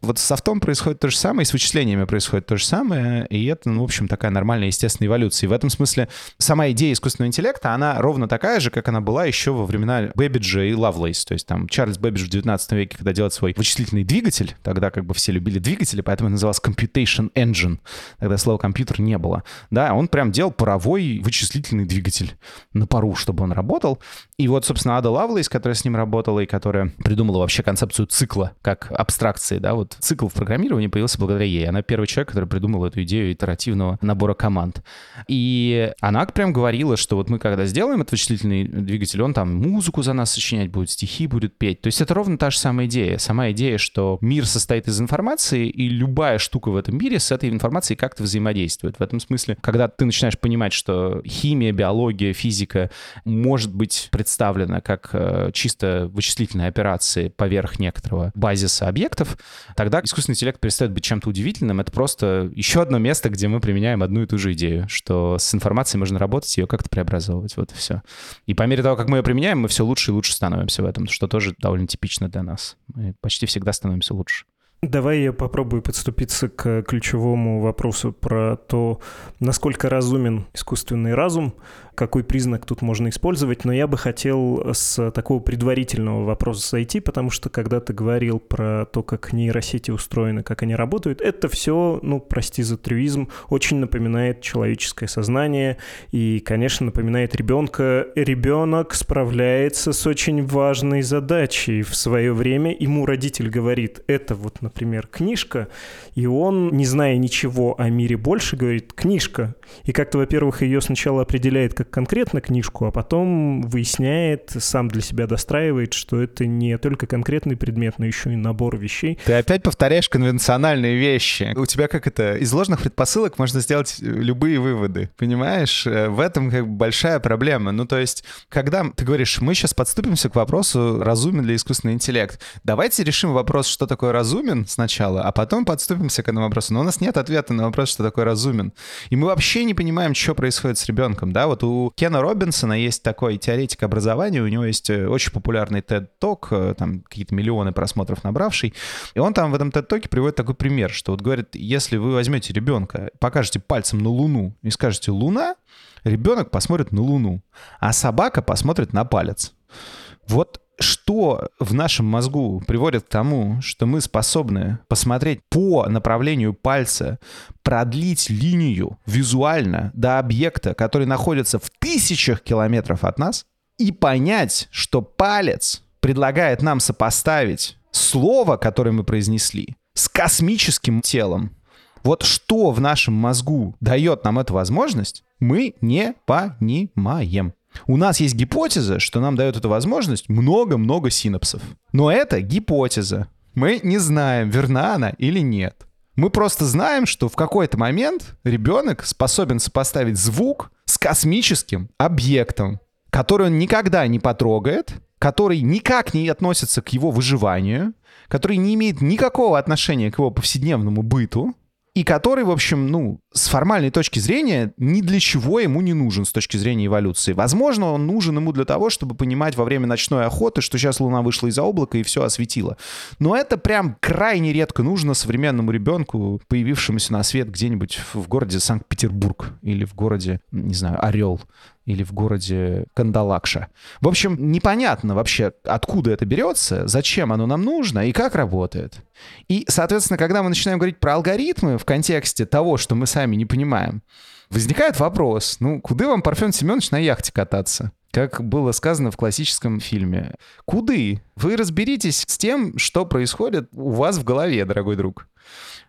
Speaker 3: Вот с софтом происходит то же самое, и с вычислениями происходит то же самое, и это, ну, в общем, такая нормальная естественная эволюция. И в этом смысле сама идея искусственного интеллекта, она ровно такая же, как она была еще во времена Бэббиджа и Лавлейс. То есть там Чарльз Бэббидж в 19 веке, когда делал свой вычислительный двигатель, тогда как бы все любили двигатели, поэтому назывался Computation Engine. Тогда слова компьютер не было. Да, он прям делал паровой вычислительный двигатель на пару, чтобы он работал. И вот, собственно, Ада Лавлейс, которая с ним работала и которая придумала вообще концепцию цикла как абстракции, да, вот цикл в программировании появился благодаря ей. Она первый человек, который придумал эту идею итеративного набора команд. И она прям говорила, что вот мы когда сделаем этот вычислительный двигатель, он там музыку за нас сочинять будет, стихи будет петь. То есть это ровно та же самая идея. Сама идея, что мир состоит из информации, и любая штука в этом мире с этой информацией как-то взаимодействует. В этом смысле, когда ты начинаешь понимать, что химия, биология, физика может быть представлена как э, чисто вычислительные операции поверх некоторого базиса объектов, тогда искусственный интеллект перестает быть чем-то удивительным. Это просто еще одно место, где мы применяем одну и ту же идею, что с информацией можно работать, ее как-то преобразовывать. Вот и все. И по мере того, как мы ее применяем, мы все лучше и лучше становимся в этом, что тоже довольно типично для нас. Мы почти всегда становимся лучше.
Speaker 1: Давай я попробую подступиться к ключевому вопросу про то, насколько разумен искусственный разум какой признак тут можно использовать, но я бы хотел с такого предварительного вопроса сойти, потому что когда ты говорил про то, как нейросети устроены, как они работают, это все, ну, прости за трюизм, очень напоминает человеческое сознание и, конечно, напоминает ребенка. Ребенок справляется с очень важной задачей в свое время. Ему родитель говорит, это вот, например, книжка, и он, не зная ничего о мире больше, говорит, книжка. И как-то, во-первых, ее сначала определяет как конкретно книжку, а потом выясняет, сам для себя достраивает, что это не только конкретный предмет, но еще и набор вещей.
Speaker 3: Ты опять повторяешь конвенциональные вещи. У тебя как это, из ложных предпосылок можно сделать э, любые выводы, понимаешь? Э, в этом как бы большая проблема. Ну, то есть, когда ты говоришь, мы сейчас подступимся к вопросу, разумен ли искусственный интеллект, давайте решим вопрос, что такое разумен сначала, а потом подступимся к этому вопросу. Но у нас нет ответа на вопрос, что такое разумен. И мы вообще не понимаем, что происходит с ребенком, да? Вот у Кена Робинсона есть такой теоретик образования, у него есть э, очень популярный TED-ток, э, там какие-то миллионы просмотров набравший, и он там в этом TED-токе приводит такой пример, что вот говорит, если вы возьмете ребенка, покажете пальцем на Луну и скажете «Луна», ребенок посмотрит на Луну, а собака посмотрит на палец. Вот что в нашем мозгу приводит к тому, что мы способны посмотреть по направлению пальца, продлить линию визуально до объекта, который находится в тысячах километров от нас, и понять, что палец предлагает нам сопоставить слово, которое мы произнесли, с космическим телом. Вот что в нашем мозгу дает нам эту возможность, мы не понимаем. У нас есть гипотеза, что нам дает эту возможность много-много синапсов. Но это гипотеза. Мы не знаем, верна она или нет. Мы просто знаем, что в какой-то момент ребенок способен сопоставить звук с космическим объектом, который он никогда не потрогает, который никак не относится к его выживанию, который не имеет никакого отношения к его повседневному быту, и который, в общем, ну, с формальной точки зрения, ни для чего ему не нужен с точки зрения эволюции. Возможно, он нужен ему для того, чтобы понимать во время ночной охоты, что сейчас Луна вышла из-за облака и все осветила. Но это прям крайне редко нужно современному ребенку, появившемуся на свет где-нибудь в городе Санкт-Петербург или в городе, не знаю, Орел или в городе Кандалакша. В общем, непонятно вообще, откуда это берется, зачем оно нам нужно и как работает. И, соответственно, когда мы начинаем говорить про алгоритмы в контексте того, что мы сами не понимаем, возникает вопрос, ну, куда вам Парфен Семенович на яхте кататься? Как было сказано в классическом фильме. Куды? Вы разберитесь с тем, что происходит у вас в голове, дорогой друг.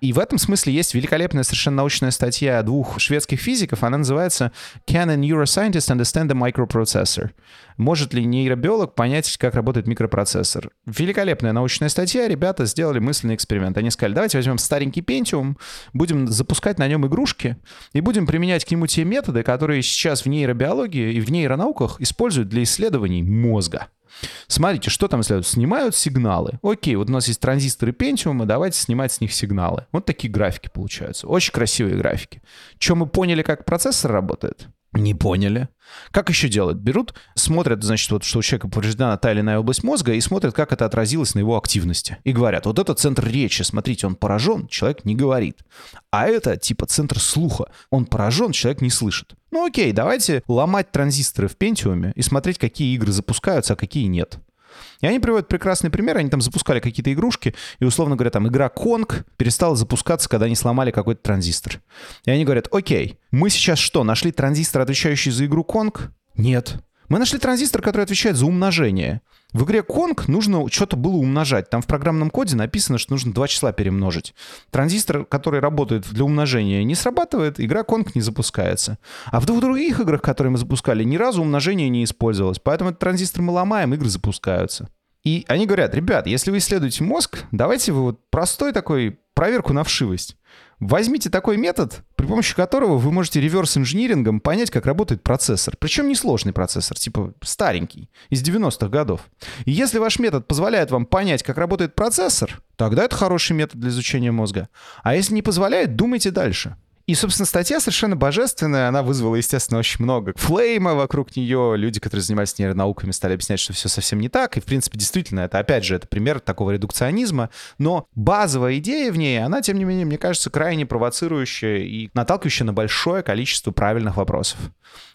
Speaker 3: И в этом смысле есть великолепная совершенно научная статья двух шведских физиков. Она называется «Can a neuroscientist understand a microprocessor?» Может ли нейробиолог понять, как работает микропроцессор? Великолепная научная статья. Ребята сделали мысленный эксперимент. Они сказали, давайте возьмем старенький Pentium, будем запускать на нем игрушки и будем применять к нему те методы, которые сейчас в нейробиологии и в нейронауках используют для исследований мозга. Смотрите, что там исследуют? Снимают сигналы. Окей, вот у нас есть транзисторы Pentium, давайте снимать с них сигналы. Вот такие графики получаются. Очень красивые графики. Чем мы поняли, как процессор работает? Не поняли. Как еще делают? Берут, смотрят, значит, вот, что у человека повреждена та или иная область мозга, и смотрят, как это отразилось на его активности. И говорят, вот это центр речи, смотрите, он поражен, человек не говорит. А это типа центр слуха. Он поражен, человек не слышит. Ну окей, давайте ломать транзисторы в Пентиуме и смотреть, какие игры запускаются, а какие нет. И они приводят прекрасный пример. Они там запускали какие-то игрушки, и, условно говоря, там игра Конг перестала запускаться, когда они сломали какой-то транзистор. И они говорят, окей, мы сейчас что, нашли транзистор, отвечающий за игру Конг? Нет. Мы нашли транзистор, который отвечает за умножение. В игре Конг нужно что-то было умножать. Там в программном коде написано, что нужно два числа перемножить. Транзистор, который работает для умножения, не срабатывает, игра Конг не запускается. А в двух других играх, которые мы запускали, ни разу умножение не использовалось. Поэтому этот транзистор мы ломаем, игры запускаются. И они говорят, ребят, если вы исследуете мозг, давайте вы вот простой такой проверку на вшивость. Возьмите такой метод, при помощи которого вы можете реверс-инжинирингом понять, как работает процессор. Причем несложный процессор, типа старенький, из 90-х годов. И если ваш метод позволяет вам понять, как работает процессор, тогда это хороший метод для изучения мозга. А если не позволяет, думайте дальше. И, собственно, статья совершенно божественная, она вызвала, естественно, очень много флейма вокруг нее. Люди, которые занимались нейронауками, стали объяснять, что все совсем не так. И, в принципе, действительно, это, опять же, это пример такого редукционизма. Но базовая идея в ней, она, тем не менее, мне кажется, крайне провоцирующая и наталкивающая на большое количество правильных вопросов.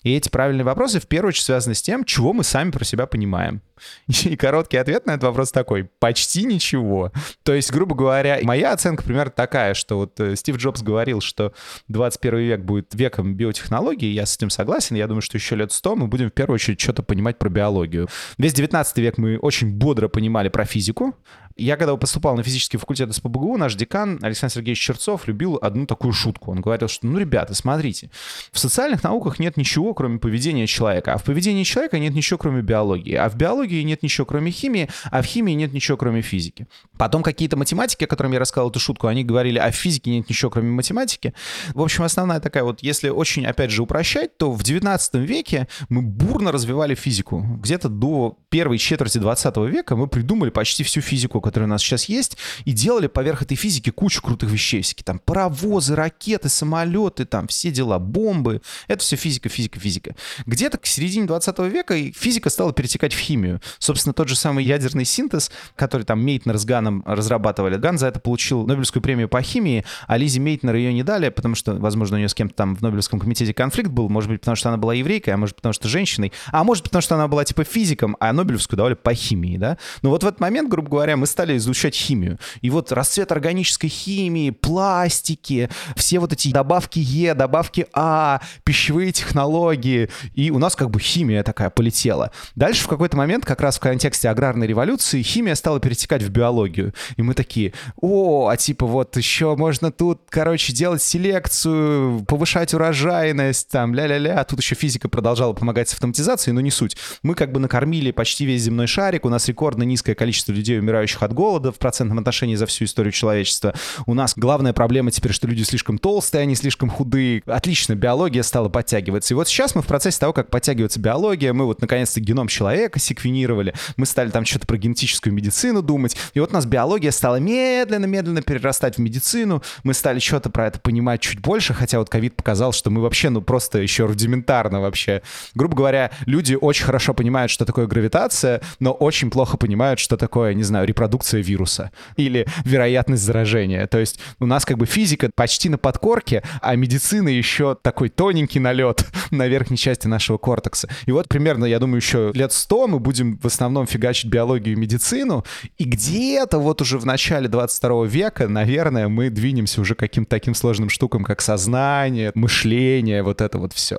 Speaker 3: И эти правильные вопросы в первую очередь связаны с тем, чего мы сами про себя понимаем. И короткий ответ на этот вопрос такой. Почти ничего. То есть, грубо говоря, моя оценка примерно такая, что вот э, Стив Джобс говорил, что 21 век будет веком биотехнологий, я с этим согласен. Я думаю, что еще лет 100 мы будем в первую очередь что-то понимать про биологию. Весь 19 век мы очень бодро понимали про физику, я когда поступал на физический факультет СПБГУ, наш декан Александр Сергеевич Черцов любил одну такую шутку. Он говорил, что, ну, ребята, смотрите, в социальных науках нет ничего, кроме поведения человека, а в поведении человека нет ничего, кроме биологии, а в биологии нет ничего, кроме химии, а в химии нет ничего, кроме физики. Потом какие-то математики, о которых я рассказал эту шутку, они говорили, а в физике нет ничего, кроме математики. В общем, основная такая вот, если очень, опять же, упрощать, то в 19 веке мы бурно развивали физику. Где-то до первой четверти 20 века мы придумали почти всю физику, которые у нас сейчас есть, и делали поверх этой физики кучу крутых вещей. Всякие там паровозы, ракеты, самолеты, там все дела, бомбы. Это все физика, физика, физика. Где-то к середине 20 века физика стала перетекать в химию. Собственно, тот же самый ядерный синтез, который там Мейтнер с Ганом разрабатывали. Ган за это получил Нобелевскую премию по химии, а Лизе Мейтнер ее не дали, потому что, возможно, у нее с кем-то там в Нобелевском комитете конфликт был. Может быть, потому что она была еврейкой, а может, потому что женщиной. А может, потому что она была типа физиком, а Нобелевскую давали по химии, да? Но вот в этот момент, грубо говоря, мы стали изучать химию. И вот расцвет органической химии, пластики, все вот эти добавки Е, добавки А, пищевые технологии. И у нас как бы химия такая полетела. Дальше в какой-то момент, как раз в контексте аграрной революции, химия стала перетекать в биологию. И мы такие, о, а типа вот еще можно тут, короче, делать селекцию, повышать урожайность, там, ля-ля-ля. А тут еще физика продолжала помогать с автоматизацией, но не суть. Мы как бы накормили почти весь земной шарик, у нас рекордно низкое количество людей, умирающих от голода в процентном отношении за всю историю человечества. У нас главная проблема теперь, что люди слишком толстые, они слишком худые. Отлично, биология стала подтягиваться. И вот сейчас мы в процессе того, как подтягивается биология, мы вот наконец-то геном человека секвенировали, мы стали там что-то про генетическую медицину думать, и вот у нас биология стала медленно-медленно перерастать в медицину, мы стали что-то про это понимать чуть больше, хотя вот ковид показал, что мы вообще, ну, просто еще рудиментарно вообще. Грубо говоря, люди очень хорошо понимают, что такое гравитация, но очень плохо понимают, что такое, не знаю, репродукция вируса или вероятность заражения. То есть у нас как бы физика почти на подкорке, а медицина еще такой тоненький налет на верхней части нашего кортекса. И вот примерно, я думаю, еще лет сто мы будем в основном фигачить биологию и медицину, и где-то вот уже в начале 22 века, наверное, мы двинемся уже каким-то таким сложным штукам, как сознание, мышление, вот это вот все.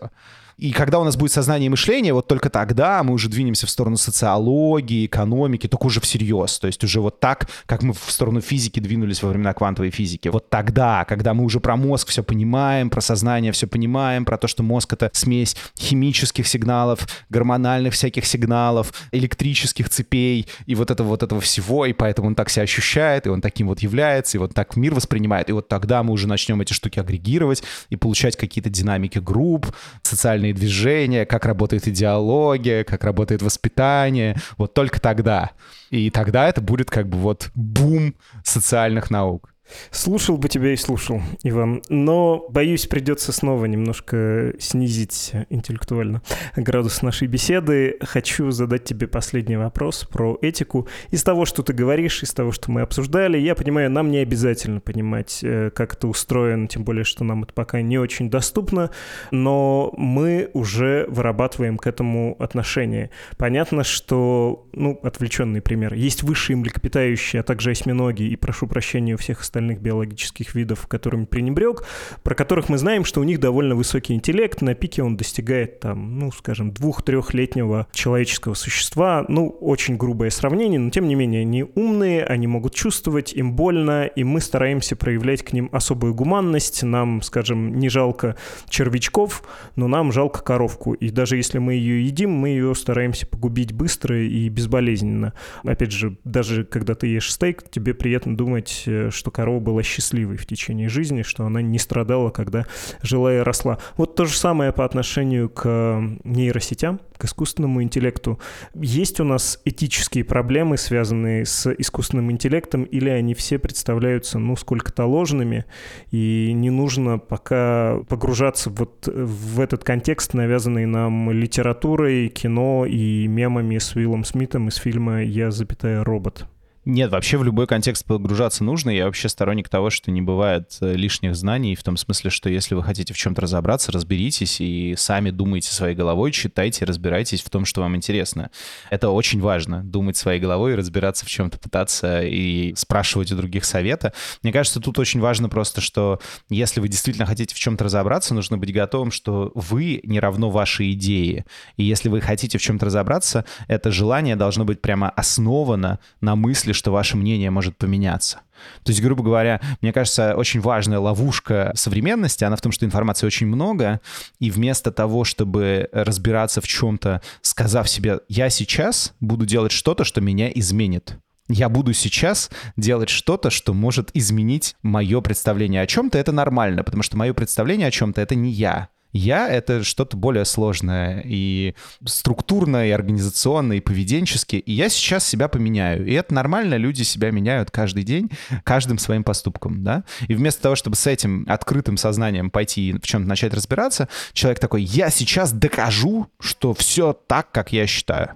Speaker 3: И когда у нас будет сознание и мышление, вот только тогда мы уже двинемся в сторону социологии, экономики, только уже всерьез. То есть уже вот так, как мы в сторону физики двинулись во времена квантовой физики. Вот тогда, когда мы уже про мозг все понимаем, про сознание все понимаем, про то, что мозг — это смесь химических сигналов, гормональных всяких сигналов, электрических цепей и вот этого вот этого всего, и поэтому он так себя ощущает, и он таким вот является, и вот так мир воспринимает. И вот тогда мы уже начнем эти штуки агрегировать и получать какие-то динамики групп, социальные социальные движения, как работает идеология, как работает воспитание. Вот только тогда. И тогда это будет как бы вот бум социальных наук.
Speaker 1: Слушал бы тебя и слушал, Иван, но, боюсь, придется снова немножко снизить интеллектуально градус нашей беседы. Хочу задать тебе последний вопрос про этику. Из того, что ты говоришь, из того, что мы обсуждали, я понимаю, нам не обязательно понимать, э, как это устроено, тем более, что нам это пока не очень доступно, но мы уже вырабатываем к этому отношение. Понятно, что, ну, отвлеченный пример, есть высшие млекопитающие, а также осьминоги, и прошу прощения у всех остальных остальных биологических видов, которыми пренебрег, про которых мы знаем, что у них довольно высокий интеллект, на пике он достигает там, ну, скажем, двух-трехлетнего человеческого существа. Ну, очень грубое сравнение, но тем не менее они умные, они могут чувствовать, им больно, и мы стараемся проявлять к ним особую гуманность. Нам, скажем, не жалко червячков, но нам жалко коровку. И даже если мы ее едим, мы ее стараемся погубить быстро и безболезненно. Опять же, даже когда ты ешь стейк, тебе приятно думать, э, что корова корова была счастливой в течение жизни, что она не страдала, когда жила и росла. Вот то же самое по отношению к нейросетям, к искусственному интеллекту. Есть у нас этические проблемы, связанные с искусственным интеллектом, или они все представляются, ну, сколько-то ложными, и не нужно пока погружаться вот в этот контекст, навязанный нам литературой, кино и мемами с Уиллом Смитом из фильма «Я, запятая, робот».
Speaker 3: Нет, вообще в любой контекст погружаться нужно. Я вообще сторонник того, что не бывает э, лишних знаний, в том смысле, что если вы хотите в чем-то разобраться, разберитесь и сами думайте своей головой, читайте, разбирайтесь в том, что вам интересно. Это очень важно, думать своей головой разбираться в чем-то, пытаться и спрашивать у других совета. Мне кажется, тут очень важно просто, что если вы действительно хотите в чем-то разобраться, нужно быть готовым, что вы не равно вашей идеи. И если вы хотите в чем-то разобраться, это желание должно быть прямо основано на мысли, что ваше мнение может поменяться. То есть, грубо говоря, мне кажется, очень важная ловушка современности, она в том, что информации очень много, и вместо того, чтобы разбираться в чем-то, сказав себе, я сейчас буду делать что-то, что меня изменит, я буду сейчас делать что-то, что может изменить мое представление о чем-то, это нормально, потому что мое представление о чем-то это не я. Я — это что-то более сложное и структурное, и организационное, и поведенческое. И я сейчас себя поменяю. И это нормально, люди себя меняют каждый день, каждым своим поступком, да? И вместо того, чтобы с этим открытым сознанием пойти и в чем-то начать разбираться, человек такой, я сейчас докажу, что все так, как я считаю.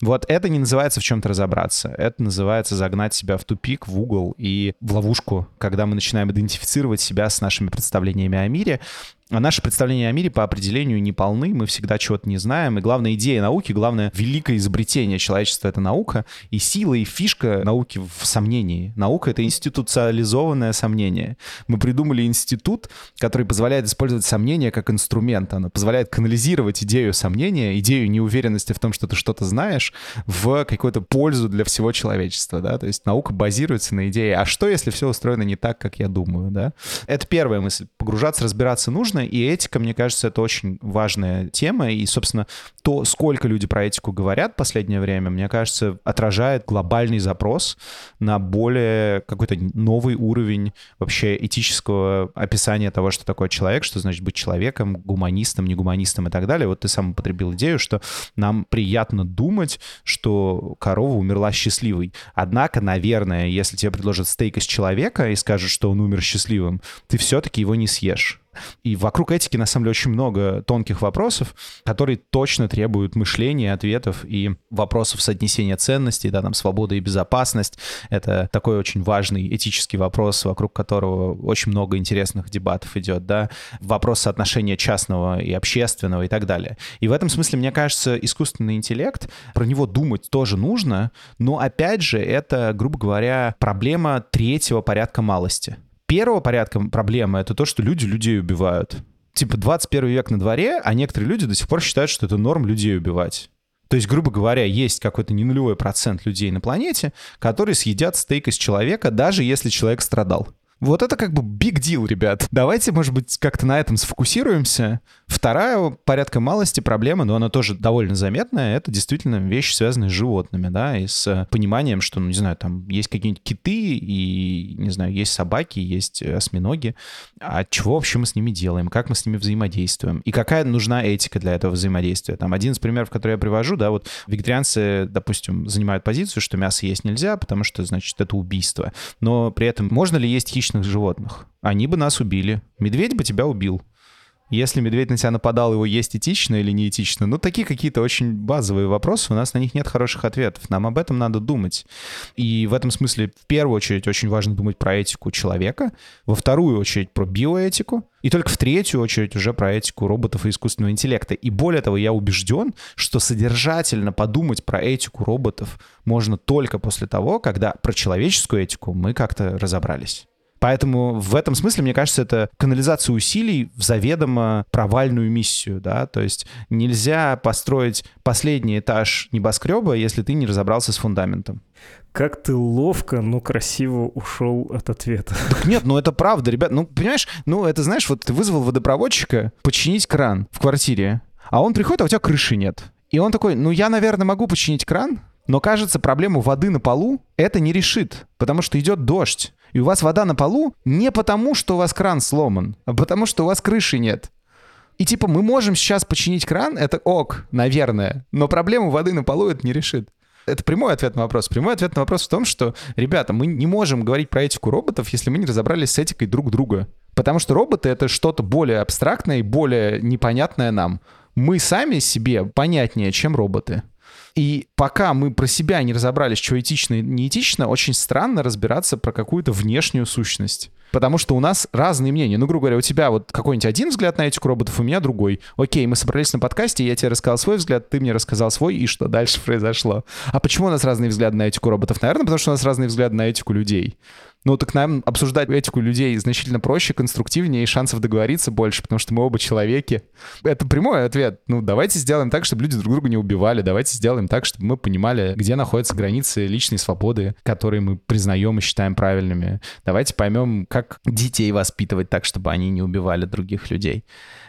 Speaker 3: Вот это не называется в чем-то разобраться. Это называется загнать себя в тупик, в угол и в ловушку, когда мы начинаем идентифицировать себя с нашими представлениями о мире наши представления о мире по определению не полны, мы всегда чего-то не знаем. И главная идея науки, главное великое изобретение человечества — это наука. И сила, и фишка науки в сомнении. Наука — это институциализованное сомнение. Мы придумали институт, который позволяет использовать сомнение как инструмент. Оно позволяет канализировать идею сомнения, идею неуверенности в том, что ты что-то знаешь, в какую-то пользу для всего человечества. Да? То есть наука базируется на идее, а что, если все устроено не так, как я думаю? Да? Это первая мысль. Погружаться, разбираться нужно, важно, и этика, мне кажется, это очень важная тема, и, собственно, то, сколько люди про этику говорят в последнее время, мне кажется, отражает глобальный запрос на более какой-то новый уровень вообще этического описания того, что такое человек, что значит быть человеком, гуманистом, не гуманистом и так далее. Вот ты сам употребил идею, что нам приятно думать, что корова умерла счастливой. Однако, наверное, если тебе предложат стейк из человека и скажут, что он умер счастливым, ты все-таки его не съешь. И вокруг этики, на самом деле, очень много тонких вопросов, которые точно требуют мышления, ответов и вопросов соотнесения ценностей, да, там, свобода и безопасность. Это такой очень важный этический вопрос, вокруг которого очень много интересных дебатов идет, да. Вопрос соотношения частного и общественного и так далее. И в этом смысле, мне кажется, искусственный интеллект, про него думать тоже нужно, но, опять же, это, грубо говоря, проблема третьего порядка малости первого порядка проблема — это то, что люди людей убивают. Типа 21 век на дворе, а некоторые люди до сих пор считают, что это норм людей убивать. То есть, грубо говоря, есть какой-то не нулевой процент людей на планете, которые съедят стейк из человека, даже если человек страдал. Вот это как бы big deal, ребят. Давайте, может быть, как-то на этом сфокусируемся. Вторая порядка малости проблема, но она тоже довольно заметная, это действительно вещи, связанные с животными, да, и с пониманием, что, ну, не знаю, там есть какие-нибудь киты, и, не знаю, есть собаки, есть осьминоги. А чего вообще мы с ними делаем? Как мы с ними взаимодействуем? И какая нужна этика для этого взаимодействия? Там один из примеров, который я привожу, да, вот вегетарианцы, допустим, занимают позицию, что мясо есть нельзя, потому что, значит, это убийство. Но при этом можно ли есть хищных животных. Они бы нас убили. Медведь бы тебя убил. Если медведь на тебя нападал, его есть этично или неэтично? Ну, такие какие-то очень базовые вопросы, у нас на них нет хороших ответов. Нам об этом надо думать. И в этом смысле, в первую очередь, очень важно думать про этику человека, во вторую очередь про биоэтику, и только в третью очередь уже про этику роботов и искусственного интеллекта. И более того, я убежден, что содержательно подумать про этику роботов можно только после того, когда про человеческую этику мы как-то разобрались. Поэтому в этом смысле, мне кажется, это канализация усилий в заведомо провальную миссию, да, то есть нельзя построить последний этаж небоскреба, если ты не разобрался с фундаментом.
Speaker 1: Как ты ловко, но красиво ушел от ответа.
Speaker 3: Так нет, ну это правда, ребят. Ну, понимаешь, ну это знаешь, вот ты вызвал водопроводчика починить кран в квартире, а он приходит, а у тебя крыши нет. И он такой, ну я, наверное, могу починить кран, но кажется, проблему воды на полу это не решит, потому что идет дождь и у вас вода на полу не потому, что у вас кран сломан, а потому, что у вас крыши нет. И типа мы можем сейчас починить кран, это ок, наверное, но проблему воды на полу это не решит. Это прямой ответ на вопрос. Прямой ответ на вопрос в том, что, ребята, мы не можем говорить про этику роботов, если мы не разобрались с этикой друг друга. Потому что роботы — это что-то более абстрактное и более непонятное нам. Мы сами себе понятнее, чем роботы. И пока мы про себя не разобрались, что этично и неэтично, очень странно разбираться про какую-то внешнюю сущность. Потому что у нас разные мнения. Ну, грубо говоря, у тебя вот какой-нибудь один взгляд на этику роботов, у меня другой. Окей, мы собрались на подкасте, я тебе рассказал свой взгляд, ты мне рассказал свой, и что дальше произошло? А почему у нас разные взгляды на этику роботов? Наверное, потому что у нас разные взгляды на этику людей. Ну, так нам обсуждать этику людей значительно проще, конструктивнее, и шансов договориться больше, потому что мы оба человеки. Это прямой ответ. Ну, давайте сделаем так, чтобы люди друг друга не убивали. Давайте сделаем так, чтобы мы понимали, где находятся границы личной свободы, которые мы признаем и считаем правильными. Давайте поймем, как детей воспитывать так, чтобы они не убивали других людей.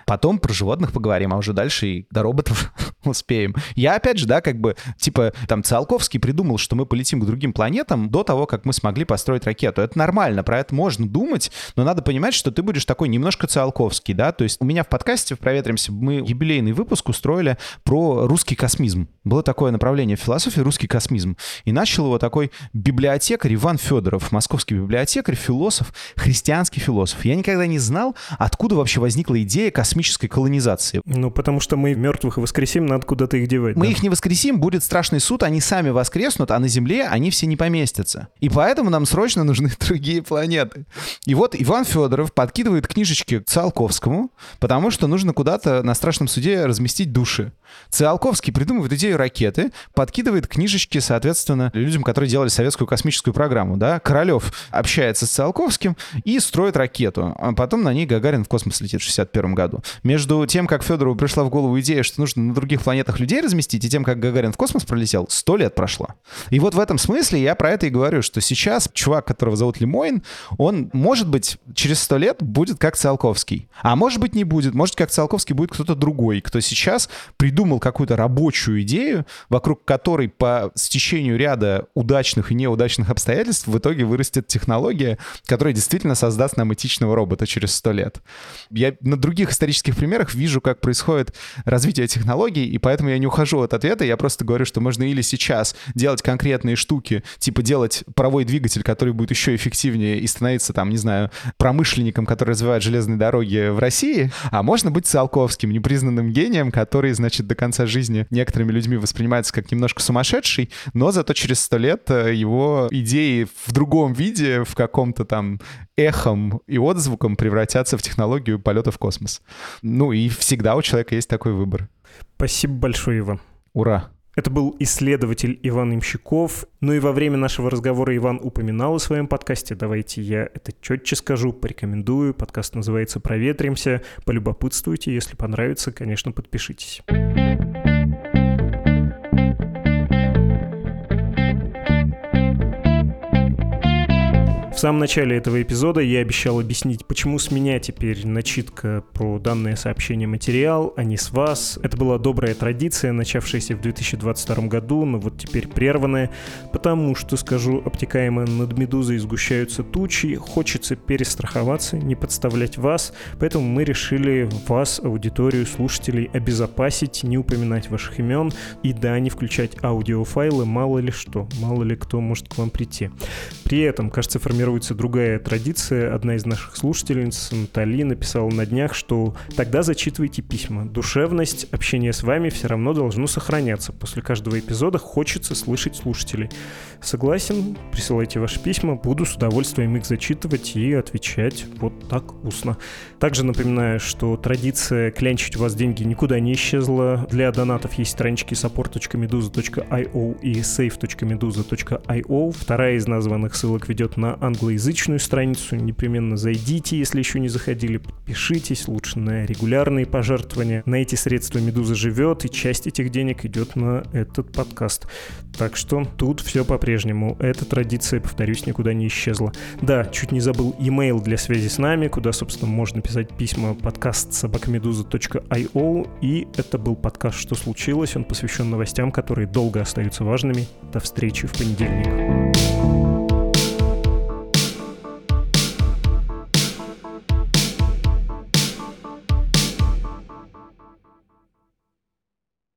Speaker 3: Потом про животных поговорим, а уже дальше и до роботов успеем. Я опять же, да, как бы, типа, там Циолковский придумал, что мы полетим к другим планетам до того, как мы смогли построить ракету. Это нормально, про это можно думать, но надо понимать, что ты будешь такой немножко Циолковский, да, то есть у меня в подкасте в «Проветримся» мы юбилейный выпуск устроили про русский космизм. Было такое направление в философии «русский космизм». И начал его такой библиотекарь Иван Федоров, московский библиотекарь, философ, христианский философ. Я никогда не знал, откуда вообще возникла идея космической колонизации.
Speaker 1: Ну, потому что мы мертвых воскресим, надо куда-то их девать.
Speaker 3: Мы
Speaker 1: да?
Speaker 3: их не воскресим, будет страшный суд, они сами воскреснут, а на Земле они все не поместятся. И поэтому нам срочно нужны другие планеты. И вот Иван Федоров подкидывает книжечки к Циолковскому, потому что нужно куда-то на страшном суде разместить души. Циолковский придумывает идею идею ракеты, подкидывает книжечки, соответственно, людям, которые делали советскую космическую программу, да. Королев общается с Циолковским и строит ракету, а потом на ней Гагарин в космос летит в 61 году. Между тем, как Федорову пришла в голову идея, что нужно на других планетах людей разместить, и тем, как Гагарин в космос пролетел, сто лет прошло. И вот в этом смысле я про это и говорю, что сейчас чувак, которого зовут Лимойн, он, может быть, через сто лет будет как Циолковский. А может быть, не будет. Может, как Циолковский будет кто-то другой, кто сейчас придумал какую-то рабочую идею, вокруг которой по стечению ряда удачных и неудачных обстоятельств в итоге вырастет технология, которая действительно создаст нам этичного робота через сто лет. Я на других исторических примерах вижу, как происходит развитие технологий, и поэтому я не ухожу от ответа, я просто говорю, что можно или сейчас делать конкретные штуки, типа делать паровой двигатель, который будет еще эффективнее и становиться там, не знаю, промышленником, который развивает железные дороги в России, а можно быть Циолковским, непризнанным гением, который, значит, до конца жизни некоторыми людьми воспринимается как немножко сумасшедший, но зато через сто лет э, его идеи в другом виде, в каком-то там эхом и отзвуком превратятся в технологию полета в космос. Ну и всегда у человека есть такой выбор.
Speaker 1: Спасибо большое, Иван.
Speaker 3: Ура!
Speaker 1: Это был исследователь Иван Имщиков. Ну и во время нашего разговора Иван упоминал о своем подкасте. Давайте я это четче скажу, порекомендую. Подкаст называется «Проветримся». Полюбопытствуйте. Если понравится, конечно, подпишитесь. Самом начале этого эпизода я обещал объяснить, почему с меня теперь начитка про данное сообщение материал, а не с вас. Это была добрая традиция, начавшаяся в 2022 году, но вот теперь прерванная, потому что, скажу обтекаемо, над «Медузой» сгущаются тучи, хочется перестраховаться, не подставлять вас, поэтому мы решили вас, аудиторию, слушателей, обезопасить, не упоминать ваших имен и, да, не включать аудиофайлы, мало ли что, мало ли кто может к вам прийти. При этом, кажется, формируется формируется другая традиция. Одна из наших слушательниц, Натали, написала на днях, что тогда зачитывайте письма. Душевность, общение с вами все равно должно сохраняться. После каждого эпизода хочется слышать слушателей. Согласен, присылайте ваши письма, буду с удовольствием их зачитывать и отвечать вот так устно. Также напоминаю, что традиция клянчить у вас деньги никуда не исчезла. Для донатов есть странички support.meduza.io и save.meduza.io. Вторая из названных ссылок ведет на англоязычную страницу. Непременно зайдите, если еще не заходили, подпишитесь, лучше на регулярные пожертвования. На эти средства Медуза живет, и часть этих денег идет на этот подкаст. Так что тут все по-прежнему. Эта традиция, повторюсь, никуда не исчезла. Да, чуть не забыл email для связи с нами, куда, собственно, можно писать письма подкаст собакамедуза.io. И это был подкаст «Что случилось?». Он посвящен новостям, которые долго остаются важными. До встречи в понедельник.